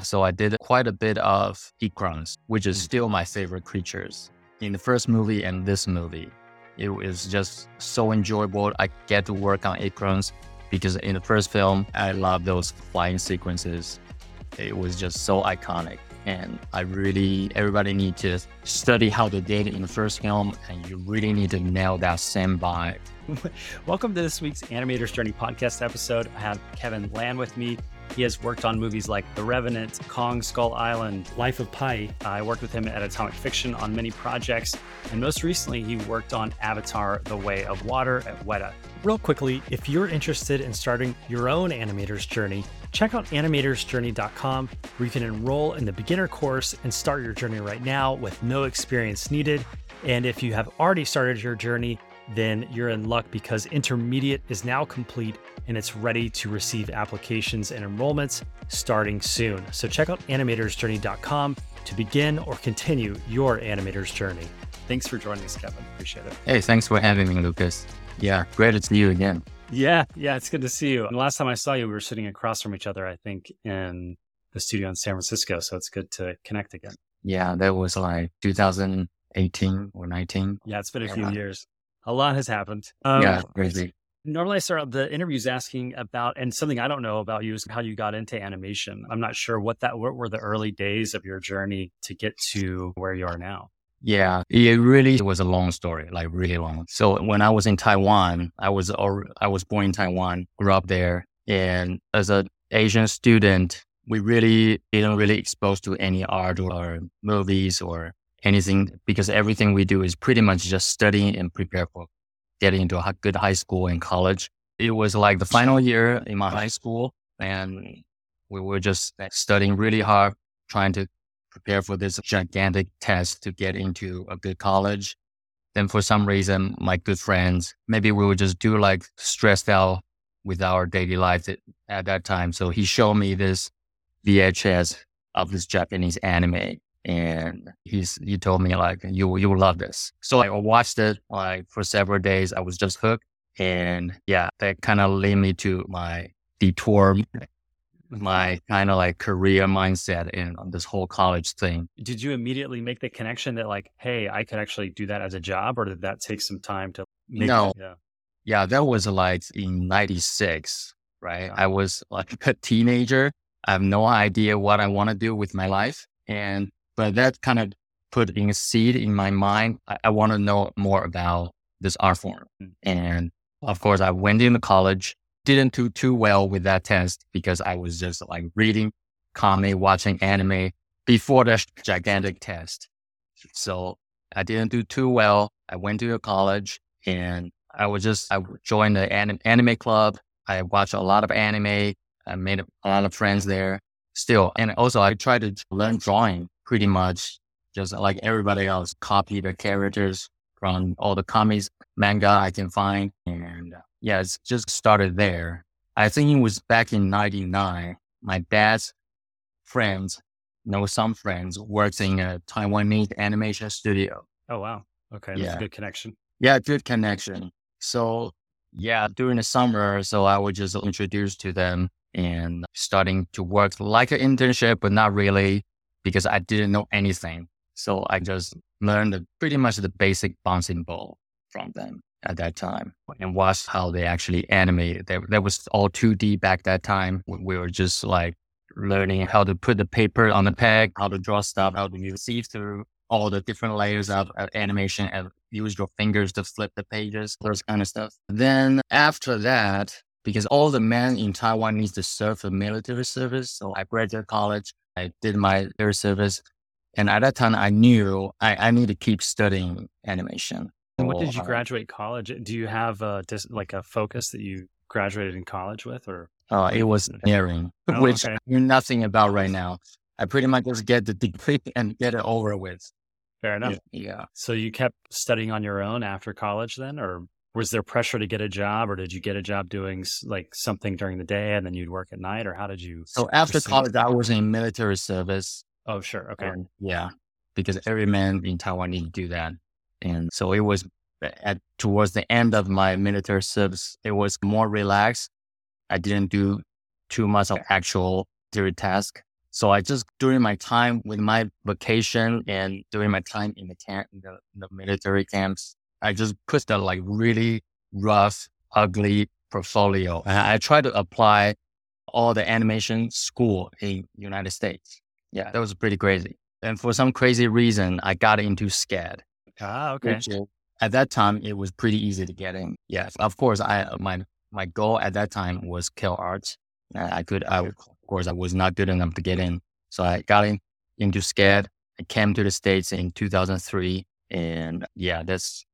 So I did quite a bit of Ikrans, which is mm. still my favorite creatures. In the first movie and this movie, it was just so enjoyable. I get to work on Ikrans because in the first film, I love those flying sequences. It was just so iconic. And I really, everybody need to study how they did in the first film, and you really need to nail that same vibe. Welcome to this week's Animator's Journey podcast episode. I have Kevin Lan with me. He has worked on movies like The Revenant, Kong Skull Island, Life of Pi. I worked with him at Atomic Fiction on many projects, and most recently, he worked on Avatar The Way of Water at Weta. Real quickly, if you're interested in starting your own animator's journey, check out animatorsjourney.com where you can enroll in the beginner course and start your journey right now with no experience needed. And if you have already started your journey, then you're in luck because intermediate is now complete and it's ready to receive applications and enrollments starting soon. So check out animatorsjourney.com to begin or continue your animator's journey. Thanks for joining us, Kevin. Appreciate it. Hey, thanks for having me, Lucas. Yeah, great to see you again. Yeah, yeah, it's good to see you. And last time I saw you, we were sitting across from each other, I think, in the studio in San Francisco. So it's good to connect again. Yeah, that was like 2018 or 19. Yeah, it's been a few years. A lot has happened. Um, yeah, crazy. Normally, I start the interviews asking about, and something I don't know about you is how you got into animation. I'm not sure what that, what were the early days of your journey to get to where you are now? Yeah, it really was a long story, like really long. So when I was in Taiwan, I was I was born in Taiwan, grew up there, and as an Asian student, we really didn't really exposed to any art or movies or anything because everything we do is pretty much just studying and prepare for getting into a good high school and college. It was like the final year in my high school and we were just studying really hard, trying to prepare for this gigantic test to get into a good college. Then for some reason, my good friends, maybe we would just do like stressed out with our daily life at that time. So he showed me this VHS of this Japanese anime and he's he told me like you you will love this. So I watched it like for several days. I was just hooked, and yeah, that kind of led me to my detour, my kind of like career mindset and this whole college thing. Did you immediately make the connection that like, hey, I could actually do that as a job, or did that take some time to? Make no, yeah. yeah, that was like in '96, right? I was like a teenager. I have no idea what I want to do with my life. And but that kind of put in a seed in my mind. I, I want to know more about this art form. Mm. And of course, I went into college, didn't do too well with that test because I was just like reading comic, watching anime before the gigantic test. So I didn't do too well. I went to a college and I was just, I joined the anim- anime club. I watched a lot of anime. I made a lot of friends there still. And also I tried to learn drawing pretty much just like everybody else, copy the characters from all the comics, manga I can find. And uh, yeah, it's just started there. I think it was back in 99. My dad's friends, know some friends, works in a Taiwanese animation studio. Oh, wow. Okay. That's yeah. a good connection. Yeah, good connection. So yeah, during the summer, so I was just introduced to them and starting to work like an internship, but not really because I didn't know anything. So I just learned pretty much the basic bouncing ball from them at that time and watched how they actually animated. That, that was all 2D back that time. We were just like learning how to put the paper on the peg, how to draw stuff, how to see through all the different layers of uh, animation and use your fingers to flip the pages, those kind of stuff. Then after that, because all the men in Taiwan needs to serve the military service. So I graduated college. I did my air service. And at that time, I knew I, I need to keep studying animation. And what did you graduate college? Do you have a, like a focus that you graduated in college with or? Uh, it was engineering, oh, which okay. I knew nothing about right now. I pretty much just get the degree and get it over with. Fair enough. Yeah. So you kept studying on your own after college then, or was there pressure to get a job or did you get a job doing like something during the day and then you'd work at night or how did you so after college i was in military service oh sure okay. and, yeah because every man in taiwan need to do that and so it was eh, at towards the end of my military service it was more relaxed. I didn't do too much of actual military task So I just during my time with my vacation and during my time in the camp, in the, in the military camps, I just put the like really rough, ugly portfolio. And I tried to apply all the animation school in United States. Yeah, that was pretty crazy. And for some crazy reason, I got into SCAD. Ah, okay. At that time, it was pretty easy to get in. Yes, of course, I my my goal at that time was CalArts. I could, I, of course, I was not good enough to get in. So I got in, into SCAD. I came to the States in 2003. And yeah, that's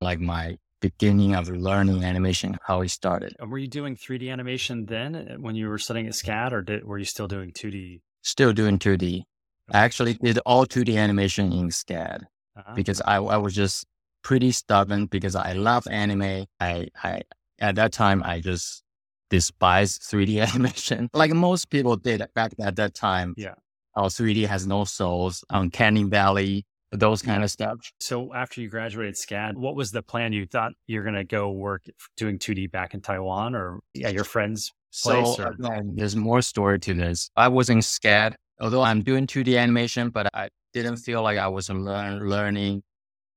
like my beginning of learning animation, how it started. And were you doing 3D animation then uh, when you were studying at SCAD or did, were you still doing 2D? Still doing 2D. I actually did all 2D animation in SCAD uh-huh. because I, I was just pretty stubborn because I love anime. I, I, at that time, I just despised 3D animation, like most people did back at that time. Yeah. Our 3D has no souls. Uncanny Valley, those kind of stuff. So after you graduated SCAD, what was the plan? You thought you're going to go work doing 2D back in Taiwan or yeah, your friends' place? So again, there's more story to this. I was in SCAD, although I'm doing 2D animation, but I didn't feel like I was learn, learning.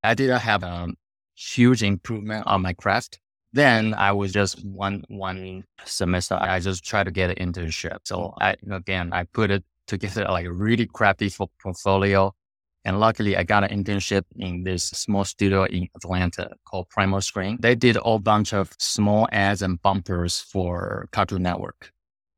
I didn't have a huge improvement on my craft. Then I was just one one semester. I just tried to get an internship. So I again I put it together like a really crappy portfolio and luckily, I got an internship in this small studio in Atlanta called Primal Screen. They did a whole bunch of small ads and bumpers for Cartoon Network.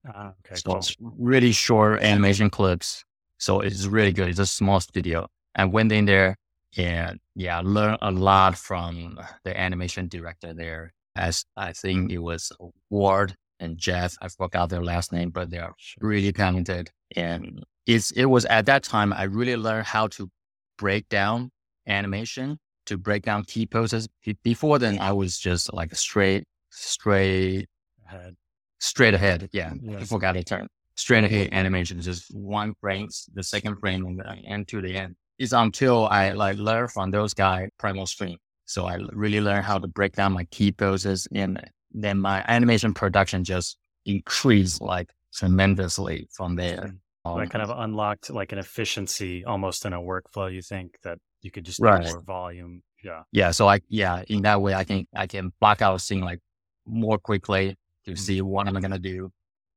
Ah, okay, so cool. it's really short animation clips. So it's really good. It's a small studio. I went in there and yeah, learned a lot from the animation director there. As I think it was Ward and Jeff. I forgot their last name, but they are really talented. And it's, it was at that time I really learned how to break down animation, to break down key poses. Before then, I was just like straight, straight ahead, straight ahead. Yeah, yes. I forgot the term. Straight ahead animation, just one frame, the second frame, and the end to the end. It's until I like learned from those guys Primal Screen. So I really learned how to break down my key poses, and then my animation production just increased like tremendously from there. Um, that kind of unlocked like an efficiency almost in a workflow. You think that you could just right. more volume. Yeah. Yeah. So I, yeah, in that way, I can, I can block out a scene like more quickly to mm-hmm. see what I'm to do.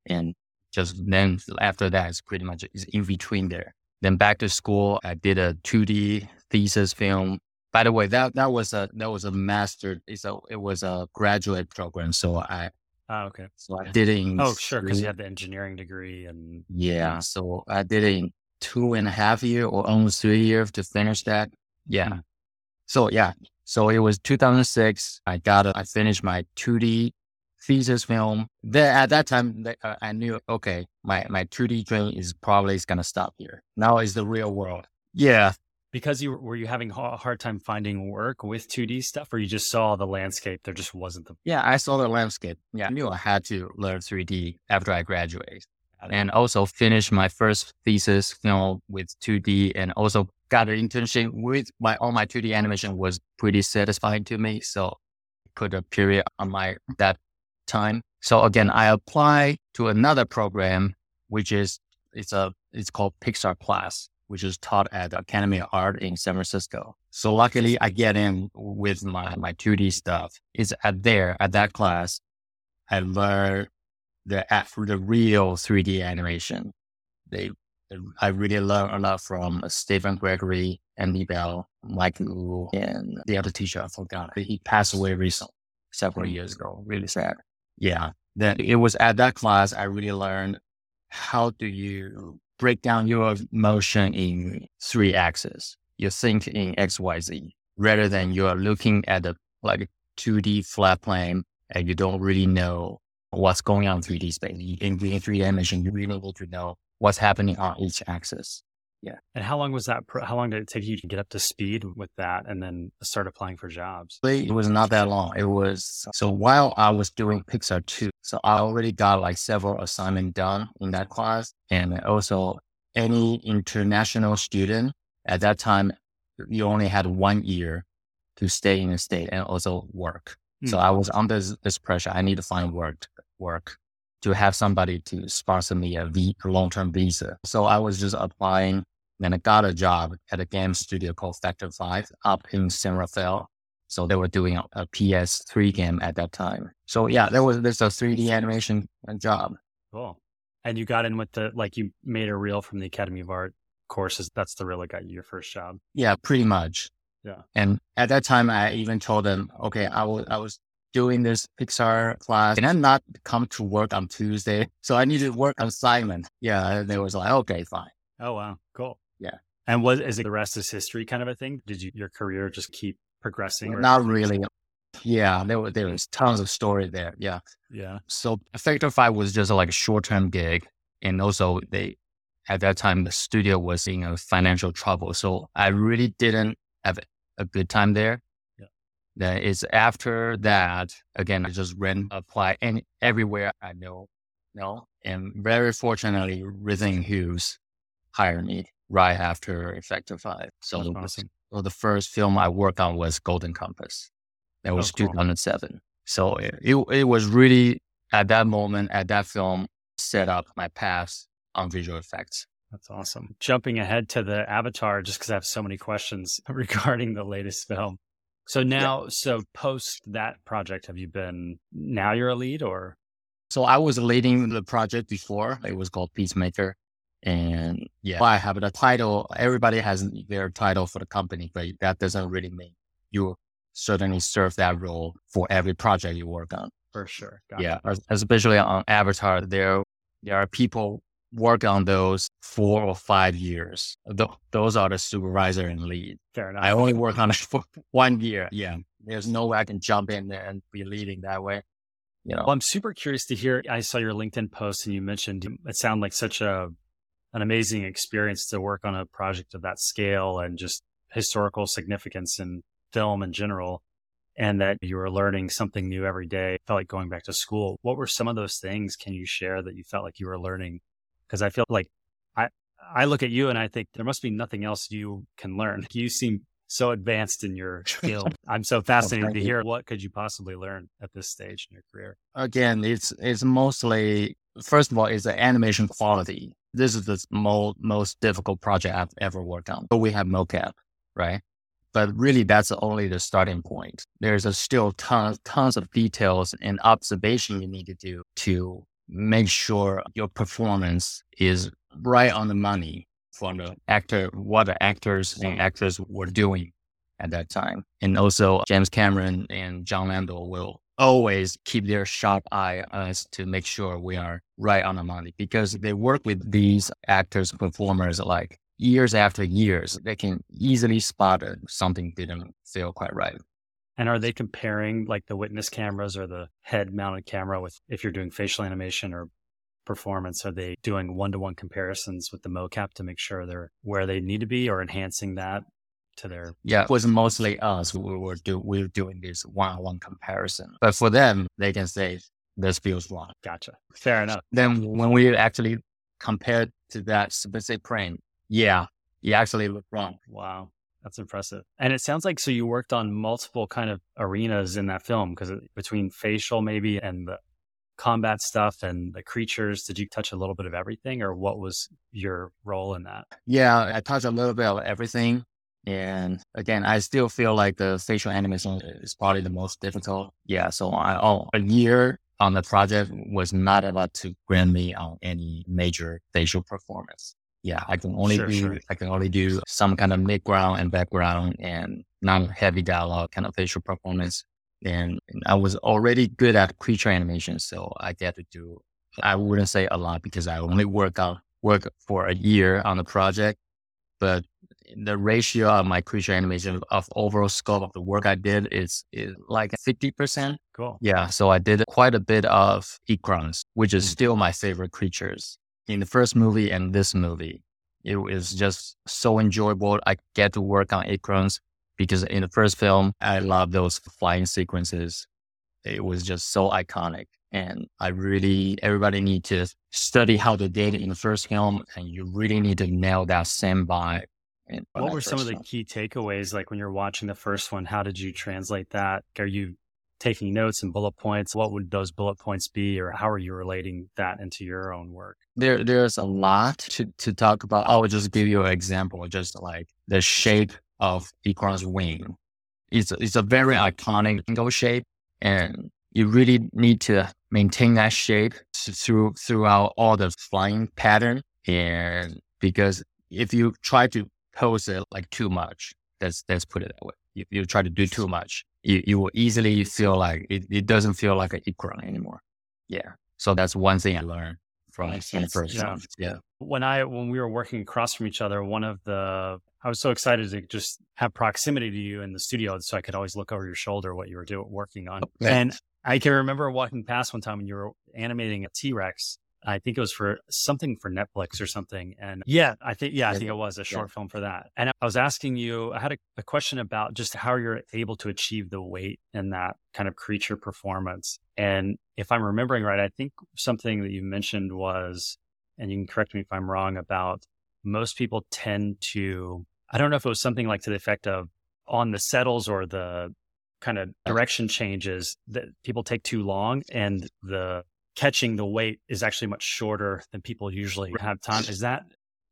And just then after that, it's pretty much is in between there. Then back to school, I did a 2D thesis film. By the way, that, that was a, that was a master. It's a, it was a graduate program. So I, Oh, okay. So I did it in. Oh, sure, because you had the engineering degree and. Yeah, so I did it in two and a half year or almost three years to finish that. Yeah. Mm-hmm. So yeah, so it was 2006. I got it. I finished my 2D thesis film. Then at that time, uh, I knew okay, my my 2D dream is probably gonna stop here. Now is the real world. Yeah, because you were you having a hard time finding work with 2D stuff, or you just saw the landscape? There just wasn't the. Yeah, I saw the landscape. Yeah, I knew I had to learn 3D after I graduated, and also finish my first thesis, you know, with 2D, and also got an internship with my all my 2D animation was pretty satisfying to me. So put a period on my that time. So again, I apply to another program, which is it's a it's called Pixar Class which is taught at the Academy of Art in San Francisco. So luckily I get in with my, my 2D stuff. It's at there, at that class, I learned the, the real 3D animation. They, I really learned a lot from Stephen Gregory, Andy Bell, Mike Wu, and the other teacher, I forgot. He passed away recently, several mm. years ago. Really sad. Yeah. Then it was at that class I really learned how do you break down your motion in three axes. You think in XYZ rather than you're looking at the like 2D flat plane and you don't really know what's going on in 3D space. In, in 3D dimension, you really need to know what's happening on each axis. Yeah. And how long was that? How long did it take you to get up to speed with that and then start applying for jobs? It was not that long. It was so while I was doing Pixar 2, so I already got like several assignments done in that class. And also any international student at that time, you only had one year to stay in the state and also work. Mm. So I was under this pressure. I need to find work, work. to have somebody to sponsor me a, v, a long-term visa. So I was just applying and I got a job at a game studio called Factor 5 up in San Rafael. So they were doing a, a PS3 game at that time. So yeah, there was there's a 3D animation job. Cool. And you got in with the like you made a reel from the Academy of Art courses. That's the reel that got you your first job. Yeah, pretty much. Yeah. And at that time, I even told them, okay, I was I was doing this Pixar class and I'm not come to work on Tuesday. So I need to work on assignment. Yeah. And they was like, okay, fine. Oh, wow. Cool. Yeah. And was, is it the rest is history kind of a thing? Did you, your career just keep progressing? Or? Not really. Yeah. There was, there was tons of story there. Yeah. Yeah. So Factor 5 was just like a short term gig. And also they, at that time, the studio was in a financial trouble. So I really didn't have a good time there. Then it's after that, again, I just ran, apply any, everywhere I know, know. And very fortunately, Rhythm & Hues hired me right after 5. So, awesome. so the first film I worked on was Golden Compass. That was oh, cool. 2007. So it, it, it was really at that moment, at that film, set up my path on visual effects. That's awesome. Jumping ahead to the Avatar, just because I have so many questions regarding the latest film. So now, yeah. so post that project, have you been now you're a lead or? So I was leading the project before. It was called Peacemaker. And yeah, I have the title. Everybody has their title for the company, but that doesn't really mean you certainly serve that role for every project you work on. For sure. Got yeah. It. Especially on Avatar, there, there are people work on those four or five years. Th- those are the supervisor and lead. Fair enough. I only work on it for one year. Yeah. There's no way I can jump in there and be leading that way. You know. Well, I'm super curious to hear. I saw your LinkedIn post and you mentioned it sounded like such a an amazing experience to work on a project of that scale and just historical significance in film in general and that you were learning something new every day. felt like going back to school. What were some of those things can you share that you felt like you were learning because I feel like I I look at you and I think there must be nothing else you can learn. You seem so advanced in your field. I'm so oh, fascinated oh, to hear what could you possibly learn at this stage in your career. Again, it's it's mostly first of all, it's the animation quality. This is the most most difficult project I've ever worked on. But we have mocap, right? But really, that's only the starting point. There's a still tons tons of details and observation you need to do to make sure your performance is right on the money for the actor, what the actors and actors were doing at that time. And also James Cameron and Jon Landau will always keep their sharp eye on us to make sure we are right on the money because they work with these actors, performers like years after years. They can easily spot something didn't feel quite right. And are they comparing like the witness cameras or the head mounted camera with if you're doing facial animation or performance? Are they doing one to one comparisons with the mocap to make sure they're where they need to be or enhancing that to their? Yeah, it was mostly us. We were, do, we were doing this one on one comparison. But for them, they can say this feels wrong. Gotcha. Fair enough. Then when we actually compared to that specific frame, yeah, it actually looked wrong. Wow. That's impressive. And it sounds like so you worked on multiple kind of arenas in that film because between facial maybe and the combat stuff and the creatures, did you touch a little bit of everything or what was your role in that? Yeah, I touched a little bit of everything. And again, I still feel like the facial animation is probably the most difficult. Yeah. So I, oh, a year on the project was not about to grant me on any major facial performance yeah, I can only sure, do sure. I can only do some kind of mid ground and background and non heavy dialogue kind of facial performance. And, and, I was already good at creature animation, so I get to do. I wouldn't say a lot because I only work out work for a year on the project, but the ratio of my creature animation of overall scope of the work I did is is like fifty percent. Cool. Yeah, so I did quite a bit of Ikrans, which is mm. still my favorite creatures in the first movie and this movie. It was just so enjoyable. I get to work on Ikrans because in the first film, I love those flying sequences. It was just so iconic. And I really, everybody need to study how they did in the first film. And you really need to nail that same vibe. What were some of the key takeaways? Like when you're watching the first one, how did you translate that? Are you taking notes and bullet points, what would those bullet points be, or how are you relating that into your own work? There, there's a lot to, to talk about. I will just give you an example, just like the shape of ikran's wing. It's, it's a very iconic angle shape, and you really need to maintain that shape through throughout all the flying pattern. And because if you try to pose it like too much, let's let's put it that way. If you try to do too much, you, you will easily feel like it, it doesn't feel like an equal anymore. Yeah. So that's one thing I learned from the first yeah. yeah. When I when we were working across from each other, one of the I was so excited to just have proximity to you in the studio, so I could always look over your shoulder what you were doing working on. Oh, and I can remember walking past one time when you were animating a T Rex, I think it was for something for Netflix or something. And yeah, I think, yeah, I think it was a short yeah. film for that. And I was asking you, I had a, a, question about just how you're able to achieve the weight in that kind of creature performance. And if I'm remembering right, I think something that you mentioned was, and you can correct me if I'm wrong, about most people tend to, I don't know if it was something like to the effect of on the settles or the kind of direction changes that people take too long and the catching the weight is actually much shorter than people usually have time. Is that?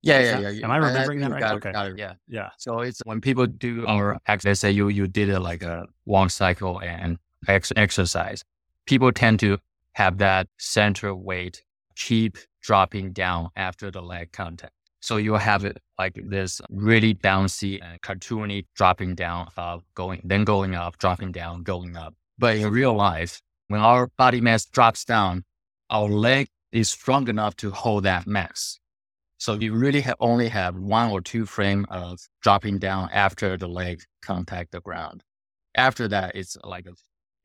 Yeah, is yeah, that, yeah. Am I remembering that right? Got okay. It, got it. Yeah, yeah. So it's when people do our let's say you you did it like a long cycle and ex- exercise, people tend to have that center weight keep dropping down after the leg contact. So you have it like this really bouncy and cartoony dropping down, uh, going then going up, dropping down, going up. But in real life, when our body mass drops down, our leg is strong enough to hold that mass. So you really have only have one or two frame of dropping down after the leg contact the ground. After that, it's like a,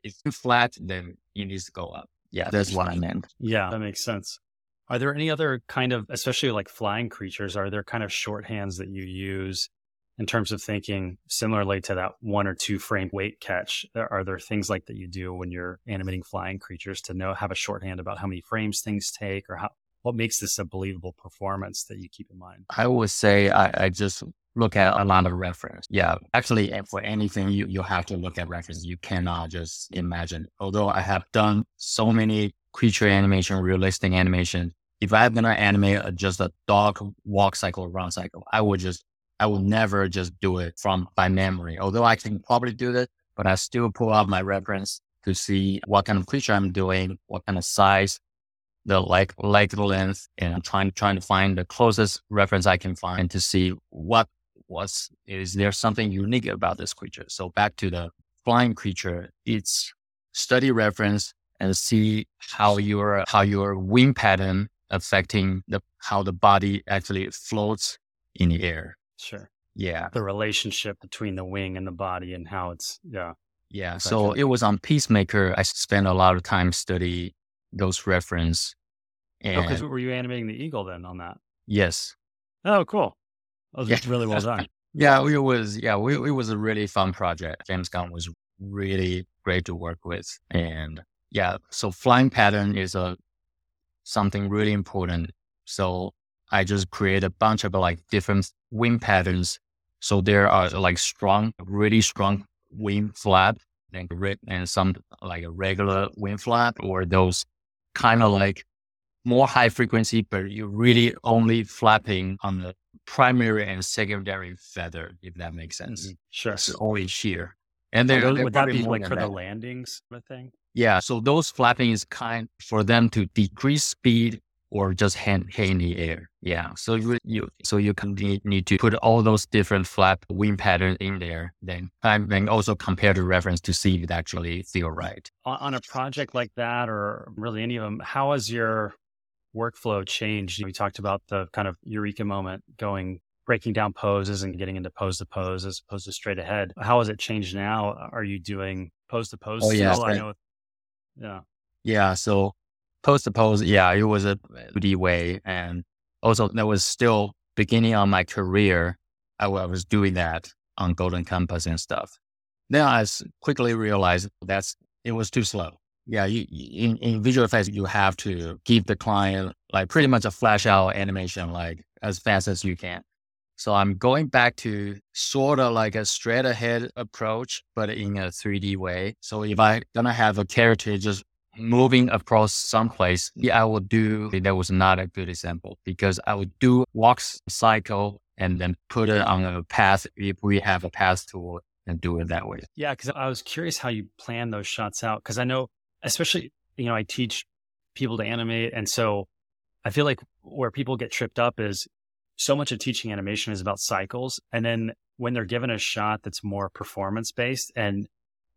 it's flat, then you need to go up. Yeah, that's what I meant. Yeah, that makes sense. Are there any other kind of, especially like flying creatures, are there kind of shorthands that you use in terms of thinking similarly to that one or two frame weight catch are there things like that you do when you're animating flying creatures to know have a shorthand about how many frames things take or how what makes this a believable performance that you keep in mind? I would say i, I just look at a lot of reference. Yeah actually for anything you, you have to look at reference you cannot just imagine. Although i have done so many creature animation realistic animation if i'm going to animate just a dog walk cycle or run cycle i would just I will never just do it from by memory. Although I can probably do that, but I still pull out my reference to see what kind of creature I'm doing, what kind of size, the leg leg length, and I'm trying trying to find the closest reference I can find to see what was is there something unique about this creature. So back to the flying creature, it's study reference and see how your how your wing pattern affecting the how the body actually floats in the air. Sure. Yeah. The relationship between the wing and the body and how it's, yeah. Yeah. So it was on Peacemaker. I spent a lot of time study those reference. Oh, and oh, because were you animating the eagle then on that? Yes. Oh, cool. That was yeah. really well done. yeah, it was. Yeah, we, it was a really fun project. James Gunn was really great to work with, and yeah. So flying pattern is a something really important. So I just create a bunch of like different wing patterns. So there are like strong, really strong wing flap and and some like a regular wing flap or those kind of like more high frequency, but you're really only flapping on the primary and secondary feather, if that makes sense. Mm-hmm. Sure. It's always sheer. And those, would that be like for that. the landings of thing? Yeah. So those flapping is kind for them to decrease speed or just hand, hand in the air. Yeah. So you, you so you can mm-hmm. need, need to put all those different flap wing patterns in there. Then and then also compare the reference to see if it actually feel right. On, on a project like that, or really any of them, how has your workflow changed? We talked about the kind of eureka moment going breaking down poses and getting into pose to pose as opposed to straight ahead. How has it changed now? Are you doing pose to pose? Oh, yeah. I know. Yeah. Yeah. So pose to pose, yeah, it was a 2D way. And also that was still beginning on my career. I was doing that on Golden Compass and stuff. Then I quickly realized that's, it was too slow. Yeah, you, in, in visual effects, you have to give the client like pretty much a flash out animation, like as fast as you can. So I'm going back to sort of like a straight ahead approach, but in a 3D way. So if I gonna have a character just moving across someplace, hmm. yeah, I would do, that was not a good example because I would do walks cycle and then put it on a path if we have a path tool and do it that way. Yeah, because I was curious how you plan those shots out. Because I know, especially, you know, I teach people to animate. And so I feel like where people get tripped up is so much of teaching animation is about cycles. And then when they're given a shot that's more performance based and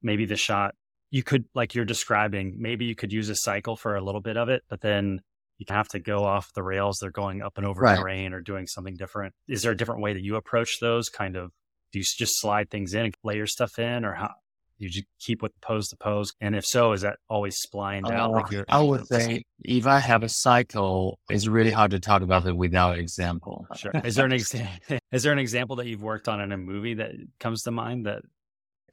maybe the shot you could, like you're describing, maybe you could use a cycle for a little bit of it, but then you have to go off the rails. They're going up and over right. terrain or doing something different. Is there a different way that you approach those kind of? Do you just slide things in and layer stuff in, or how? Do you just keep with pose to pose? And if so, is that always splined uh, out? Like I would say if I have a cycle, it's really hard to talk about it without example. Sure. Is there an example? Is there an example that you've worked on in a movie that comes to mind? That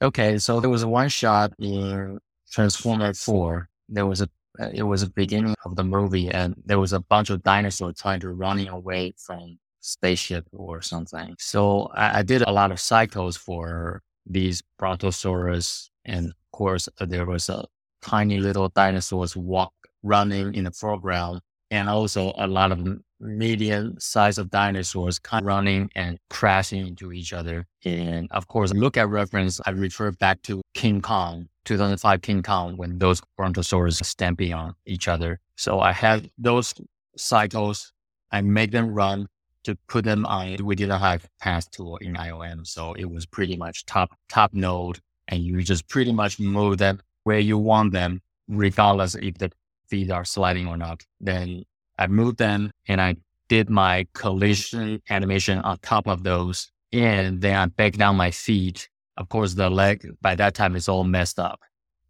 okay, so there was one shot in Transformer Four. There was a it was the beginning of the movie, and there was a bunch of dinosaurs trying to running away from spaceship or something. So I, I did a lot of cycles for these brontosaurus. And of course, uh, there was a tiny little dinosaurs walk running in the foreground and also a lot of medium size of dinosaurs kind of running and crashing into each other. And of course, look at reference, I refer back to King Kong, 2005 King Kong, when those brontosaurs stamping on each other. So I had those cycles. I make them run to put them on. We didn't have path tool in ILM, so it was pretty much top top node, and you just pretty much move them where you want them, regardless if the feet are sliding or not. Then I moved them, and I did my collision animation on top of those, and then I back down my feet. Of course, the leg by that time is all messed up,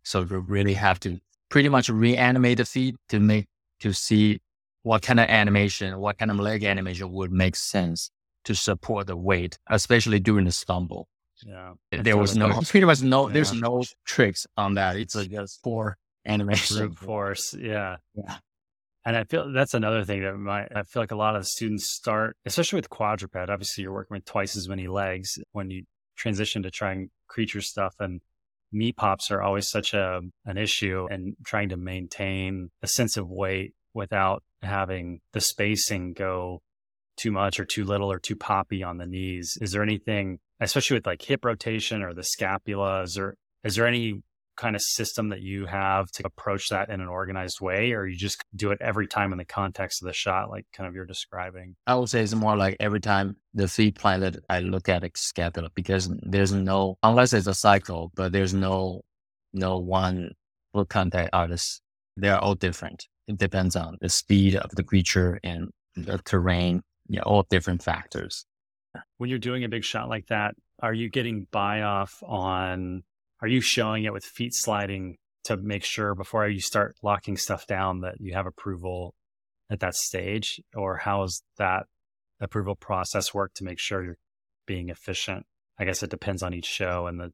so you really have to pretty much reanimate the feet to make to see what kind of animation, what kind of leg animation would make sense to support the weight, especially during the stumble. Yeah. There was no, pretty much no, yeah. there's no tricks on that. It's just for animation. Brute force. Yeah. Yeah. And I feel that's another thing that my, I feel like a lot of students start, especially with quadruped. Obviously, you're working with twice as many legs when you transition to trying creature stuff. And meat pops are always such a an issue and trying to maintain a sense of weight without having the spacing go too much or too little or too poppy on the knees. Is there anything, especially with like hip rotation or the scapula, is there is there any kind of system that you have to approach that in an organized way, or you just do it every time in the context of the shot, like kind of you're describing? I would say it's more like every time the feet planted, I look at the scapula because there's no, unless it's a cycle, but there's no, no one full contact artist. They are all different. It depends on the speed of the creature and the terrain, you know, all different factors. When you're doing a big shot like that, are you getting buy off on, are you showing it with feet sliding to make sure before you start locking stuff down that you have approval at that stage? Or how is that approval process work to make sure you're being efficient? I guess it depends on each show and the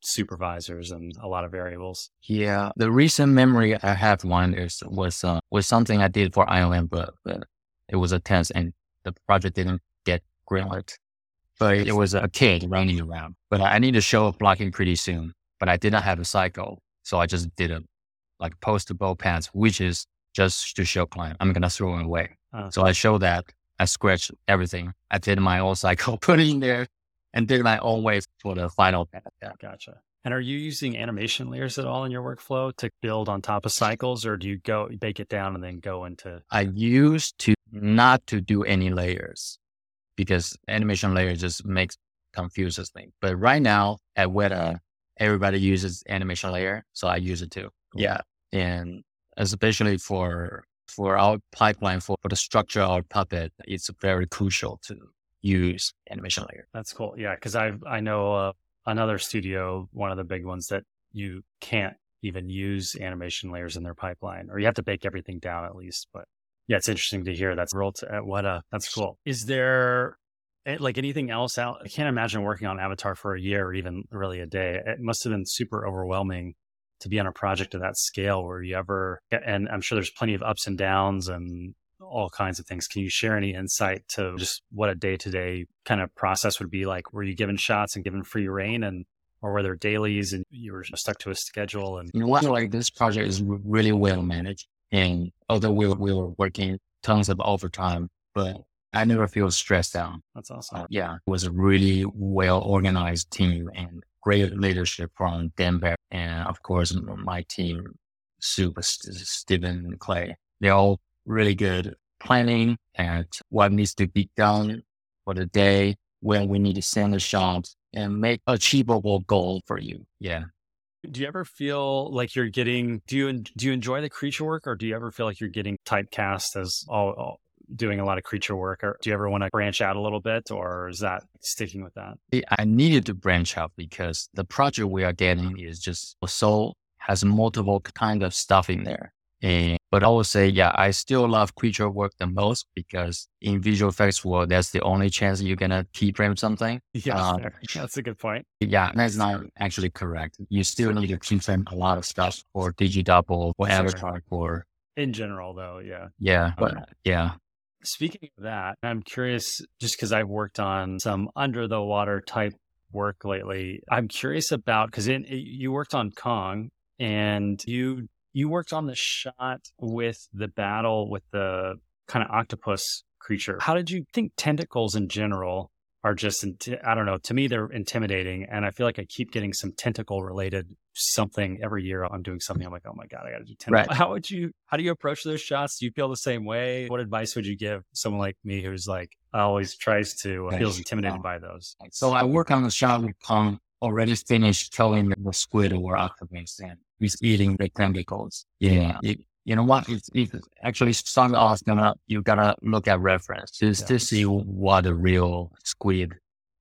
supervisors and a lot of variables. Yeah, the recent memory I have one is was uh, was something I did for ILM, but, but it was a test and the project didn't get greenlit. But it was a kid running around. But I need to show up blocking pretty soon. But I didn't have a cycle, so I just did a like post postable pants, which is just to show client I'm gonna throw it away. Uh, so I show that I scratched everything. I did my own cycle, put it in there, and did my own way for the final. Yeah. Gotcha. And are you using animation layers at all in your workflow to build on top of cycles, or do you go bake it down and then go into? I used to not to do any layers because animation layer just makes confuses things. But right now at Weta, everybody uses animation layer, so I use it too. Yeah, and especially for for our pipeline for, for the structure of our puppet, it's very crucial to use animation layer. That's cool. Yeah, because I I know uh, another studio, one of the big ones that you can't even use animation layers in their pipeline, or you have to bake everything down at least. But yeah, it's interesting to hear that's rolled at what uh that's cool. Is there Eh, like anything else out? I can't imagine working on Avatar for a year or even really a day. It must have been super overwhelming to be on a project of that scale where you ever and I'm sure there's plenty of ups and downs and all kinds of things. Can you share any insight to just what a day to day kind of process would be like? Were you given shots and given free reign and or were there dailies and you were stuck to a schedule and you know what like this project is really well managed and although we we were working tons of overtime but i never feel stressed out that's awesome uh, yeah it was a really well organized team and great leadership from denver and of course my team super stephen clay they're all really good planning and what needs to be done for the day when we need to send the shots and make achievable goal for you. Yeah. Do you ever feel like you're getting do you do you enjoy the creature work or do you ever feel like you're getting typecast as all, all doing a lot of creature work or do you ever want to branch out a little bit or is that sticking with that? I needed to branch out because the project we are getting is just so has multiple kind of stuff in there. And, but I would say, yeah, I still love creature work the most because in visual effects world, that's the only chance you're going to keyframe something. Yeah, um, that's a good point. Yeah, that's not actually correct. You still need to keyframe a lot of stuff for DigiDouble, for Avatar, for. In general, though, yeah. Yeah, but yeah. Speaking of that, I'm curious just because I've worked on some under the water type work lately. I'm curious about because you worked on Kong and you you worked on the shot with the battle with the kind of octopus creature. How did you think tentacles in general are just, I don't know, to me, they're intimidating. And I feel like I keep getting some tentacle related something every year. I'm doing something. I'm like, oh my God, I got to do tentacle. Right. How would you, how do you approach those shots? Do you feel the same way? What advice would you give someone like me who's like, always tries to, uh, feels intimidated by those? So I work on the shot with Kong already finished killing the squid or octopus and he's eating the tentacles. Yeah. You, you know what? It's, it's actually some off gonna, you gotta look at reference just yeah. to see what the real squid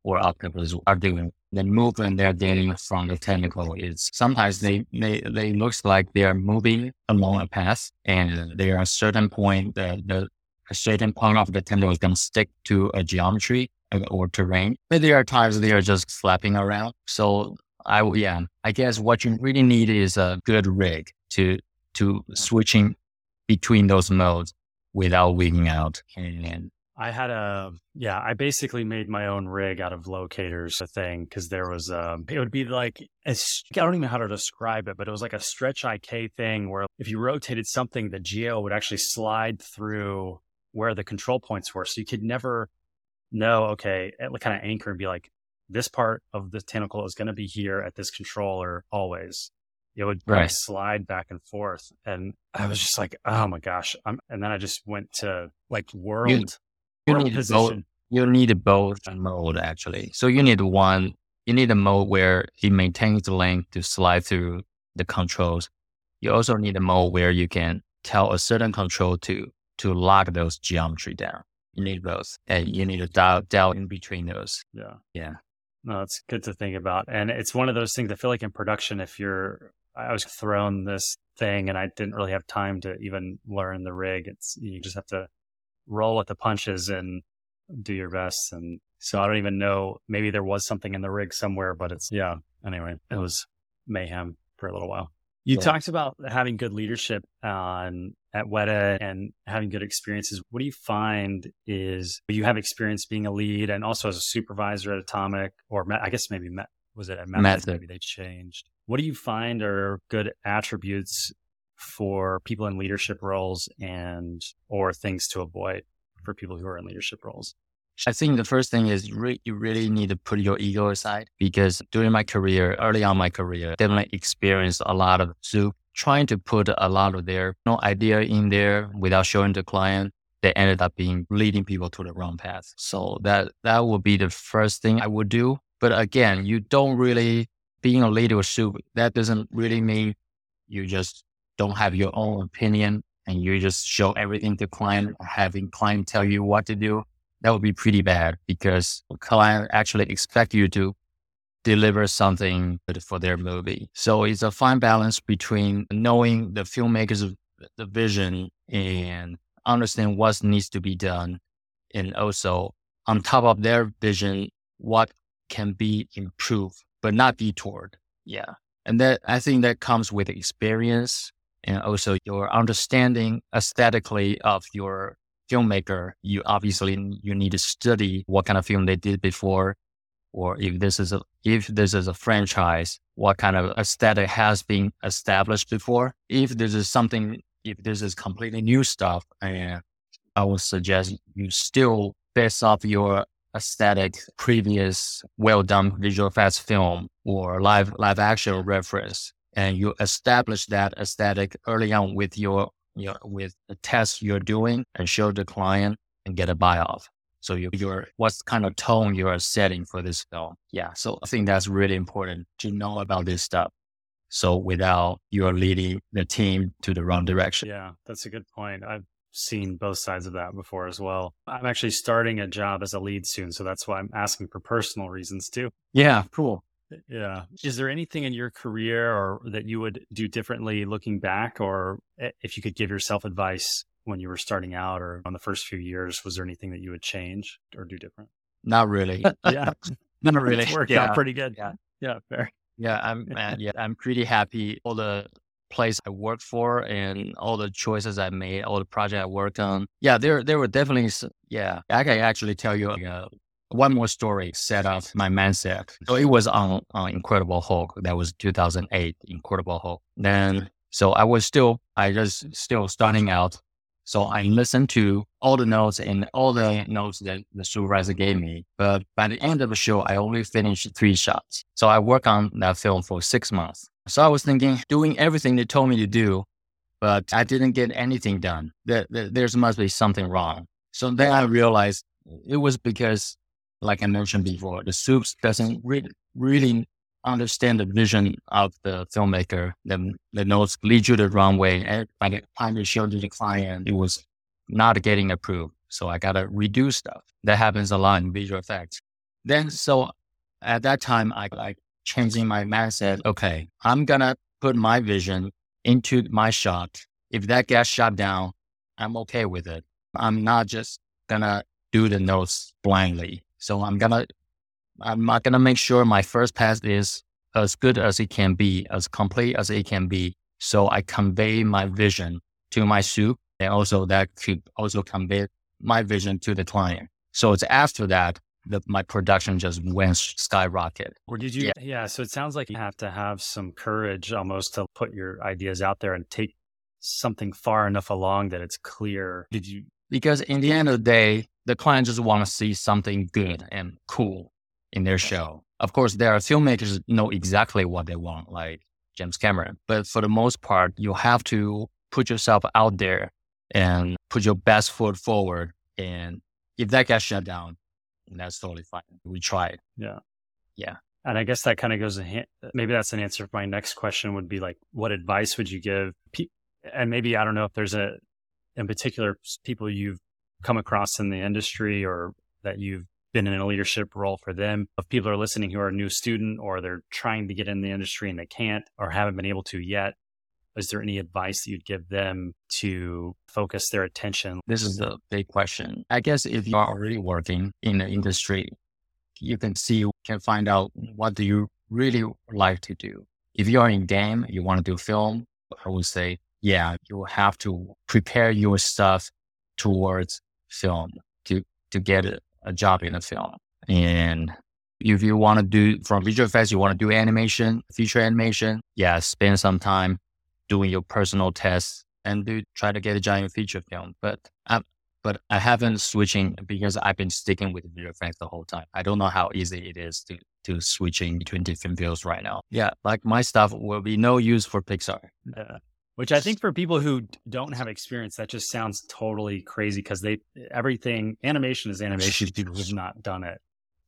or octopus are doing. The movement they're getting from the tentacle is sometimes they, they, they looks like they are moving along a path and there are certain point that the, a certain part of the tentacle is going to stick to a geometry uh, or terrain. But there are times they are just flapping around. So I, yeah, I guess what you really need is a good rig to, to switching between those modes without wigging out. And I had a, yeah, I basically made my own rig out of locators, a thing, because there was a, um, it would be like, a, I don't even know how to describe it, but it was like a stretch IK thing where if you rotated something, the geo would actually slide through where the control points were. So you could never know, okay, kind of anchor and be like, this part of the tentacle is going to be here at this controller always. It would right. slide back and forth. And I was just like, oh my gosh. I'm, and then I just went to like world, you, need position. Both, you need both mode actually. So you need one, you need a mode where it maintains the length to slide through the controls. You also need a mode where you can tell a certain control to, to lock those geometry down. You need both, and you need to dial, dial in between those. Yeah, yeah. No, it's good to think about, and it's one of those things. I feel like in production, if you're, I was thrown this thing, and I didn't really have time to even learn the rig. It's you just have to roll with the punches and do your best. And so I don't even know. Maybe there was something in the rig somewhere, but it's yeah. Anyway, it was mayhem for a little while. You yeah. talked about having good leadership on at Weta and having good experiences. What do you find is you have experience being a lead and also as a supervisor at Atomic, or I guess maybe was it at Method? Maybe they changed. What do you find are good attributes for people in leadership roles and or things to avoid for people who are in leadership roles? I think the first thing is re- you really need to put your ego aside because during my career, early on my career, definitely experienced a lot of soup trying to put a lot of their you know, idea in there without showing the client. They ended up being leading people to the wrong path. So that that would be the first thing I would do. But again, you don't really being a leader of soup. That doesn't really mean you just don't have your own opinion and you just show everything to client, having client tell you what to do that would be pretty bad because client actually expect you to deliver something for their movie. So it's a fine balance between knowing the filmmakers' the vision and understand what needs to be done. And also on top of their vision, what can be improved, but not detoured. Yeah. And that I think that comes with experience and also your understanding aesthetically of your filmmaker, you obviously you need to study what kind of film they did before, or if this is a if this is a franchise, what kind of aesthetic has been established before. If this is something, if this is completely new stuff, and I would suggest you still base off your aesthetic previous well done visual effects film or live live action reference and you establish that aesthetic early on with your, your with the test you're doing and show the client and get a buy off. So you, you're what kind of tone you are setting for this film. Yeah. So I think that's really important to know about this stuff. So without you're leading the team to the wrong direction. Yeah, that's a good point. I've seen both sides of that before as well. I'm actually starting a job as a lead soon, so that's why I'm asking for personal reasons too. Yeah, cool. Yeah. Is there anything in your career or that you would do differently looking back or if you could give yourself advice when you were starting out or on the first few years, was there anything that you would change or do different? Not really. yeah. Not really. It's worked yeah. out pretty good. Yeah. Yeah. Fair. Yeah. I'm, yeah, I'm pretty happy. All the place I worked for and all the choices I made, all the projects I worked on. Yeah, there there were definitely yeah. I can actually tell you uh, one more story set off my mindset. So it was on, on Incredible Hulk. That was 2008 Incredible Hulk. Then, so I was still, I just still starting out. So I listened to all the notes and all the notes that the supervisor gave me. But by the end of the show, I only finished three shots. So I worked on that film for six months. So I was thinking, doing everything they told me to do, but I didn't get anything done. There, there, there's must be something wrong. So then I realized it was because like I mentioned before, the soups doesn't really, really understand the vision of the filmmaker. The, the notes lead you the wrong way. And by the time you show to the client, it was not getting approved. So I got to redo stuff. That happens a lot in visual effects. Then, so at that time, I like changing my mindset. Okay, I'm going to put my vision into my shot. If that gets shot down, I'm okay with it. I'm not just going to do the notes blindly. So I'm gonna, I'm not gonna make sure my first pass is as good as it can be, as complete as it can be. So I convey my vision to my soup and also that could also convey my vision to the client. So it's after that that my production just went skyrocket. Or did you? Yeah. yeah. So it sounds like you have to have some courage almost to put your ideas out there and take something far enough along that it's clear. Did you? Because in the end of the day, the client just want to see something good and cool in their show. Of course, there are filmmakers know exactly what they want, like James Cameron. But for the most part, you have to put yourself out there and put your best foot forward. And if that gets shut down, that's totally fine. We tried. Yeah. Yeah. And I guess that kind of goes, maybe that's an answer for my next question would be like, what advice would you give? And maybe, I don't know if there's a, in particular, people you've come across in the industry or that you've been in a leadership role for them. If people are listening who are a new student or they're trying to get in the industry and they can't or haven't been able to yet, is there any advice that you'd give them to focus their attention? This is a big question. I guess if you are already working in the industry, you can see, you can find out what do you really like to do. If you are in game, you want to do film, I would say, yeah, you have to prepare your stuff towards film to to get a, job in a film. And if you want to do from visual effects, you want to do animation, feature animation, yeah, spend some time doing your personal tests and do try to get a giant feature film. But I, but I haven't switching because I've been sticking with visual effects the whole time. I don't know how easy it is to to switching between different fields right now. Yeah, like my stuff will be no use for Pixar. Yeah. Which I think for people who don't have experience, that just sounds totally crazy because they everything animation is animation. people who've not done it,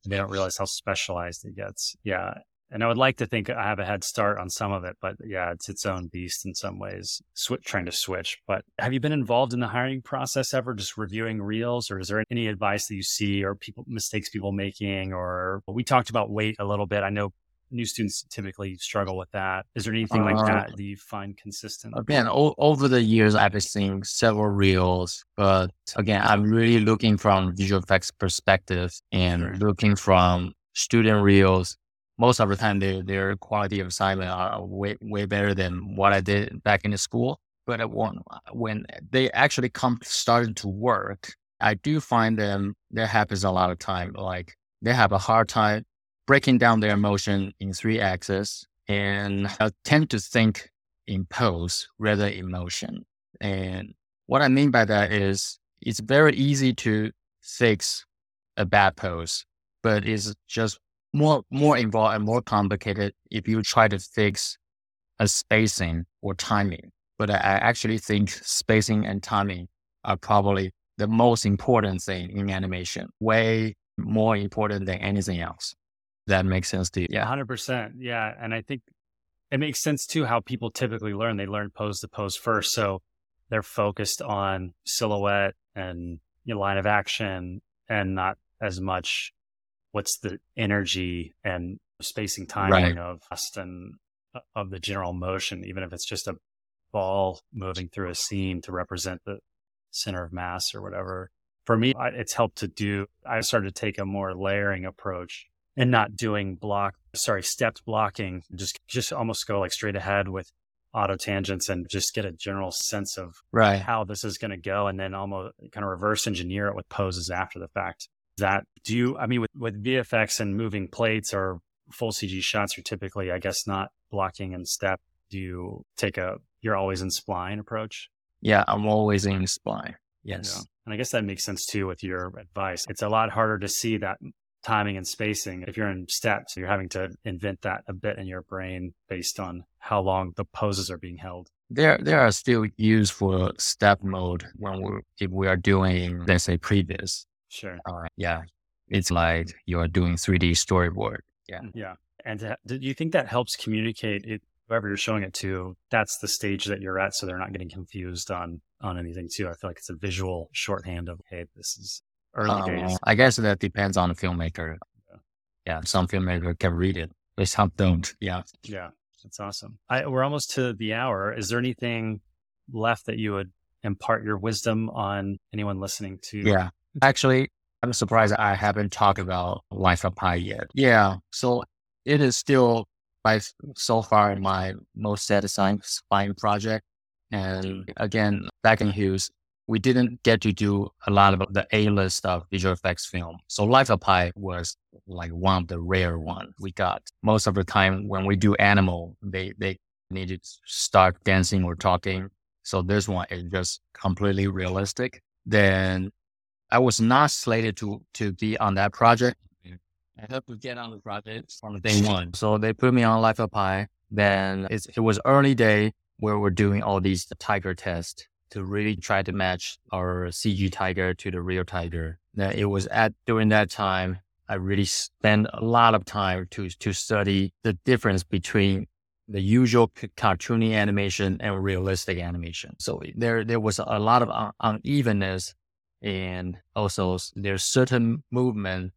they don't realize how specialized it gets. Yeah, and I would like to think I have a head start on some of it, but yeah, it's its own beast in some ways. Switch, trying to switch. But have you been involved in the hiring process ever, just reviewing reels, or is there any advice that you see, or people mistakes people making, or we talked about weight a little bit. I know new students typically struggle with that. Is there anything like uh, that that you find consistent? Again, o- over the years, I've been seeing several reels, but again, I'm really looking from visual effects perspective and sure. looking from student reels. Most of the time, their their quality of assignment are way way better than what I did back in the school. But when when they actually come started to work, I do find them that happens a lot of time. Like they have a hard time breaking down their emotion in three axes and tend to think in pose rather emotion. And what I mean by that is it's very easy to fix a bad pose, but it's just more more involved and more complicated if you try to fix a spacing or timing. But I actually think spacing and timing are probably the most important thing in animation, way more important than anything else. That makes sense to you. Yeah, 100%. Yeah. And I think it makes sense too how people typically learn. They learn pose to pose first. So they're focused on silhouette and know, line of action and not as much what's the energy and spacing timing right. of and uh, of the general motion, even if it's just a ball moving through a scene to represent the center of mass or whatever. For me, it's helped to do, I started to take a more layering approach and not doing block, sorry, stepped blocking, just, just almost go like straight ahead with auto tangents and just get a general sense of right. how this is going to go. And then almost kind of reverse engineer it with poses after the fact. That do you, I mean, with, with VFX and moving plates or full CG shots are typically, I guess, not blocking and step. Do you take a, you're always in spline approach? Yeah, I'm always in spline. Yes. Yeah. And I guess that makes sense too with your advice. It's a lot harder to see that timing and spacing. If you're in steps, you're having to invent that a bit in your brain based on how long the poses are being held. There, there are still used for step mode when we if we are doing, let's say, previs. Sure. Uh, yeah, it's like you are doing 3D storyboard. Yeah. Yeah. And to, do you think that helps communicate it, whoever you're showing it to? That's the stage that you're at, so they're not getting confused on on anything too. I feel like it's a visual shorthand of, hey, this is early um, days? I guess that depends on the filmmaker. Yeah. yeah, some filmmaker can read it, but some don't. Yeah. Yeah. That's awesome. I, we're almost to the hour. Is there anything left that you would impart your wisdom on anyone listening to? Yeah. Actually, I'm surprised I haven't talked about Life of Pi yet. Yeah. So it is still by so far my most satisfying project. And again, back in Hues, we didn't get to do a lot of the A-list of visual effects film. So Life of Pi was like one of the rare ones we got. Most of the time when we do animal, they, they needed to start dancing or talking. So this one is just completely realistic. Then I was not slated to, to be on that project. I had to get on the project from day one. So they put me on Life of Pi. Then it was early day where we're doing all these tiger tests to really try to match our CG tiger to the real tiger. Now, it was at during that time I really spent a lot of time to to study the difference between the usual cartoony animation and realistic animation. So there there was a lot of un- unevenness, and also there's certain movement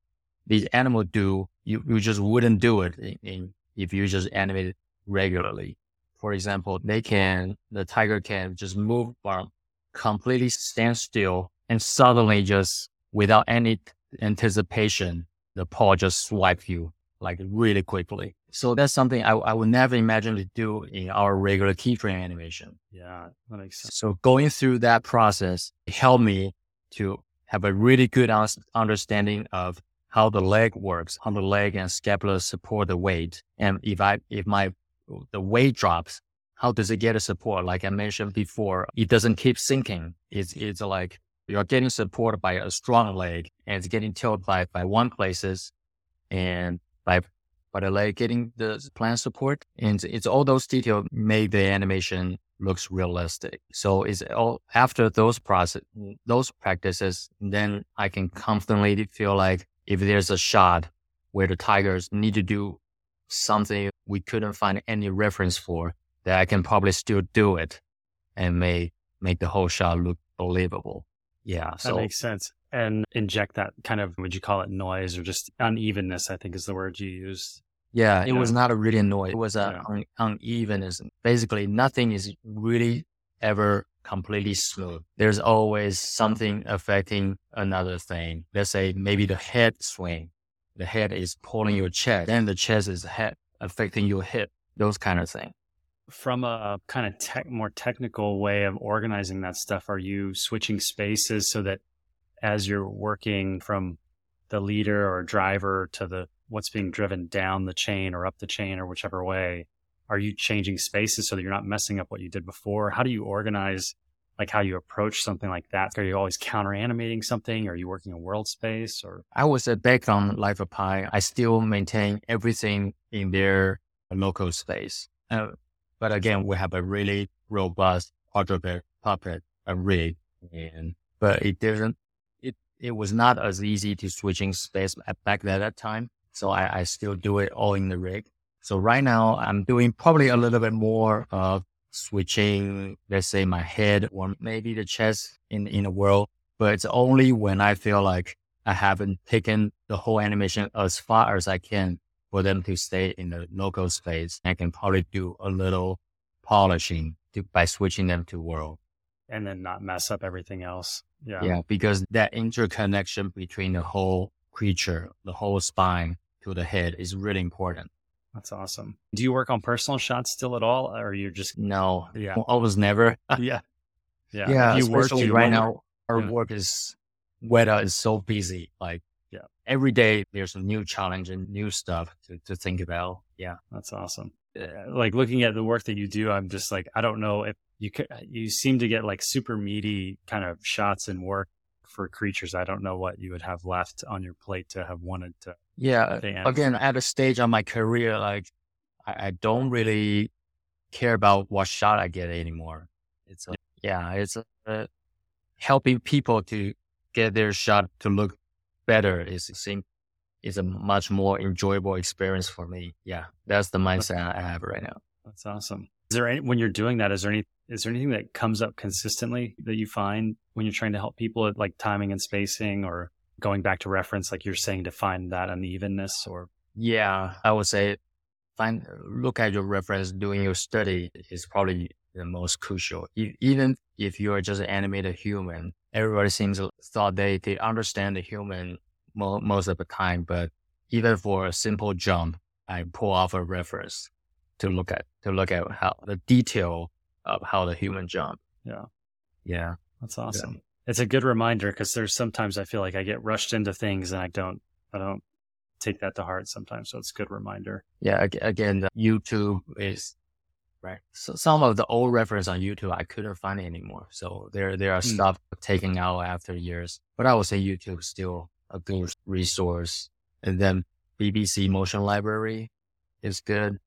these animals do you, you just wouldn't do it in, in, if you just animate regularly for example, they can, the tiger can just move from completely stand still and suddenly just without any anticipation, the paw just swipe you like really quickly. So that's something I, I would never imagine to do in our regular keyframe animation. Yeah, that makes sense. So going through that process helped me to have a really good understanding of how the leg works, how the leg and scapula support the weight. And if I, if my the weight drops, how does it get a support? Like I mentioned before, it doesn't keep sinking. It's, it's like you're getting support by a strong leg and it's getting tilted by, by one places and by, by the leg getting the plant support. And it's all those details make the animation looks realistic. So it's all after those process, those practices, then I can confidently feel like if there's a shot where the tigers need to do something we couldn't find any reference for, that I can probably still do it and may make the whole shot look believable. Yeah. So that so, makes sense. And inject that kind of, would you call it noise or just unevenness? I think is the word you used. Yeah. It yeah. was not a really noise. It was an yeah. un- unevenness. Basically, nothing is really ever completely smooth. There's always something affecting another thing. Let's say maybe the head swing. The head is pulling mm. your chest, then the chest is head affecting your hip, those kind of things. From a kind of tech, more technical way of organizing that stuff, are you switching spaces so that as you're working from the leader or driver to the what's being driven down the chain or up the chain or whichever way, are you changing spaces so that you're not messing up what you did before? How do you organize like how you approach something like that? Are you always counter animating something? Are you working in world space or? I was back on Life of Pi. I still maintain everything in their local space. Uh, but again, we have a really robust quadruped puppet rig and, but it didn't, it, it was not as easy to switching space back at that time. So I, I still do it all in the rig. So right now I'm doing probably a little bit more of switching, let's say my head or maybe the chest in, in the world, but it's only when I feel like I haven't taken the whole animation as far as I can for them to stay in the local space. I can probably do a little polishing to, by switching them to world. And then not mess up everything else. Yeah. Yeah. Because that interconnection between the whole creature, the whole spine to the head is really important. That's awesome. Do you work on personal shots still at all, or you're just no? Yeah, almost never. yeah, yeah. Yeah, you work right now. Our yeah. work is Weta is so busy. Like, yeah, every day there's a new challenge and new stuff to to think about. Yeah, that's awesome. Uh, like looking at the work that you do, I'm just like, I don't know if you could, you seem to get like super meaty kind of shots and work for creatures. I don't know what you would have left on your plate to have wanted to yeah. Again, at a stage of my career, like I, I, don't really care about what shot I get anymore. It's a, yeah, it's a, a helping people to get their shot to look better is seem is a much more enjoyable experience for me. Yeah, that's the mindset I have right now. That's awesome. Is there any when you're doing that? Is there any is there anything that comes up consistently that you find when you're trying to help people at like timing and spacing or going back to reference, like you're saying, to find that unevenness or? Yeah, I would say find, look at your reference doing your study is probably the most crucial. Even if you are just an animated human, everybody seems thought they, they understand the human mo- most of the time, but even for a simple jump, I pull off a reference to look at, to look at how the detail of how the human jump. Yeah. Yeah. That's awesome. Yeah it's a good reminder because there's sometimes I feel like I get rushed into things and I don't, I don't take that to heart sometimes. So it's a good reminder. Yeah. Again, YouTube is right. So some of the old reference on YouTube, I couldn't find anymore. So there, there are mm. stuff taken out after years, but I would say YouTube is still a good resource. And then BBC Motion Library is good.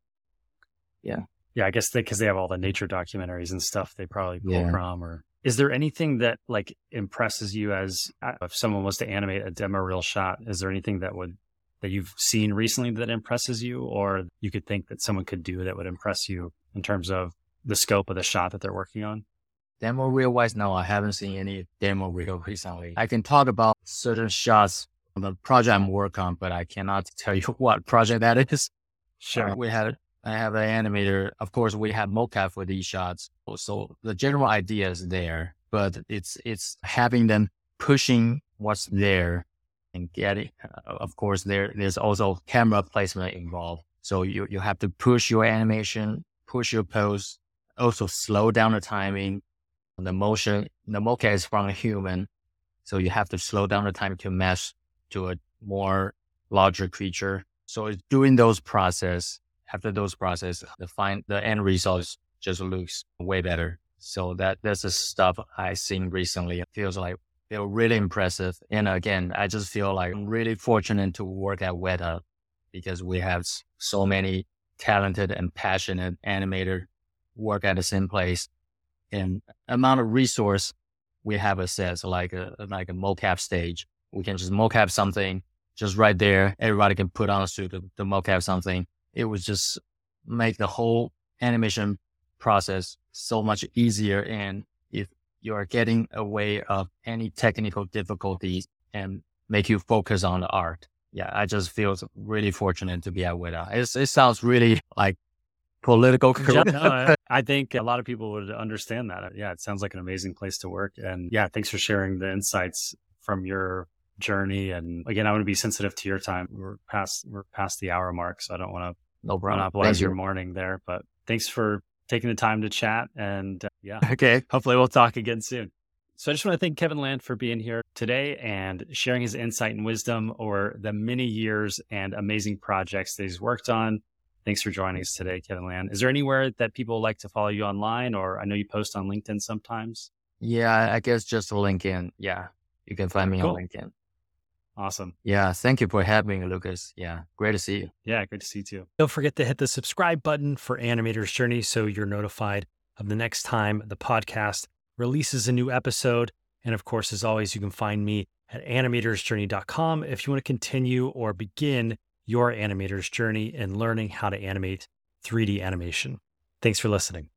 Yeah. Yeah. I guess they, cause they have all the nature documentaries and stuff they probably pull yeah. from or is there anything that like impresses you as uh, if someone was to animate a demo reel shot? Is there anything that would that you've seen recently that impresses you, or you could think that someone could do that would impress you in terms of the scope of the shot that they're working on? Demo reel wise, no, I haven't seen any demo reel recently. I can talk about certain shots on the project I'm working on, but I cannot tell you what project that is. Sure. Uh, we had I have an animator. Of course, we have mocap for these shots. So the general idea is there, but it's, it's having them pushing what's there and getting, uh, of course, there, there's also camera placement involved. So you, you have to push your animation, push your pose, also slow down the timing. On the motion, the mocap is from a human. So you have to slow down the time to match to a more larger creature. So it's doing those process after those process, the find the end results just looks way better. So that that's the stuff I seen recently. It feels like feel really impressive. And again, I just feel like I'm really fortunate to work at Weta because we have so many talented and passionate animator work at the same place and amount of resource we have access like a like a mocap stage. We can just mocap something just right there. Everybody can put on a suit to, to mocap something it would just make the whole animation process so much easier. And if you are getting away of any technical difficulties and make you focus on the art. Yeah, I just feel really fortunate to be at Weta. It's, it sounds really like political correct. no, I think a lot of people would understand that. Yeah, it sounds like an amazing place to work. And yeah, thanks for sharing the insights from your journey. And again, I want to be sensitive to your time. We're past we're past the hour mark, so I don't want to no problem. Monopolize your morning there, but thanks for taking the time to chat. And uh, yeah, okay. Hopefully, we'll talk again soon. So I just want to thank Kevin Lan for being here today and sharing his insight and wisdom over the many years and amazing projects that he's worked on. Thanks for joining us today, Kevin Lan. Is there anywhere that people like to follow you online, or I know you post on LinkedIn sometimes? Yeah, I guess just LinkedIn. Yeah, you can find me cool. on LinkedIn. Awesome. Yeah, thank you for having me, Lucas. Yeah, great to see you. Yeah, great to see you too. Don't forget to hit the subscribe button for Animator's Journey so you're notified of the next time the podcast releases a new episode. And of course, as always, you can find me at animatorsjourney.com if you want to continue or begin your animator's journey in learning how to animate 3D animation. Thanks for listening.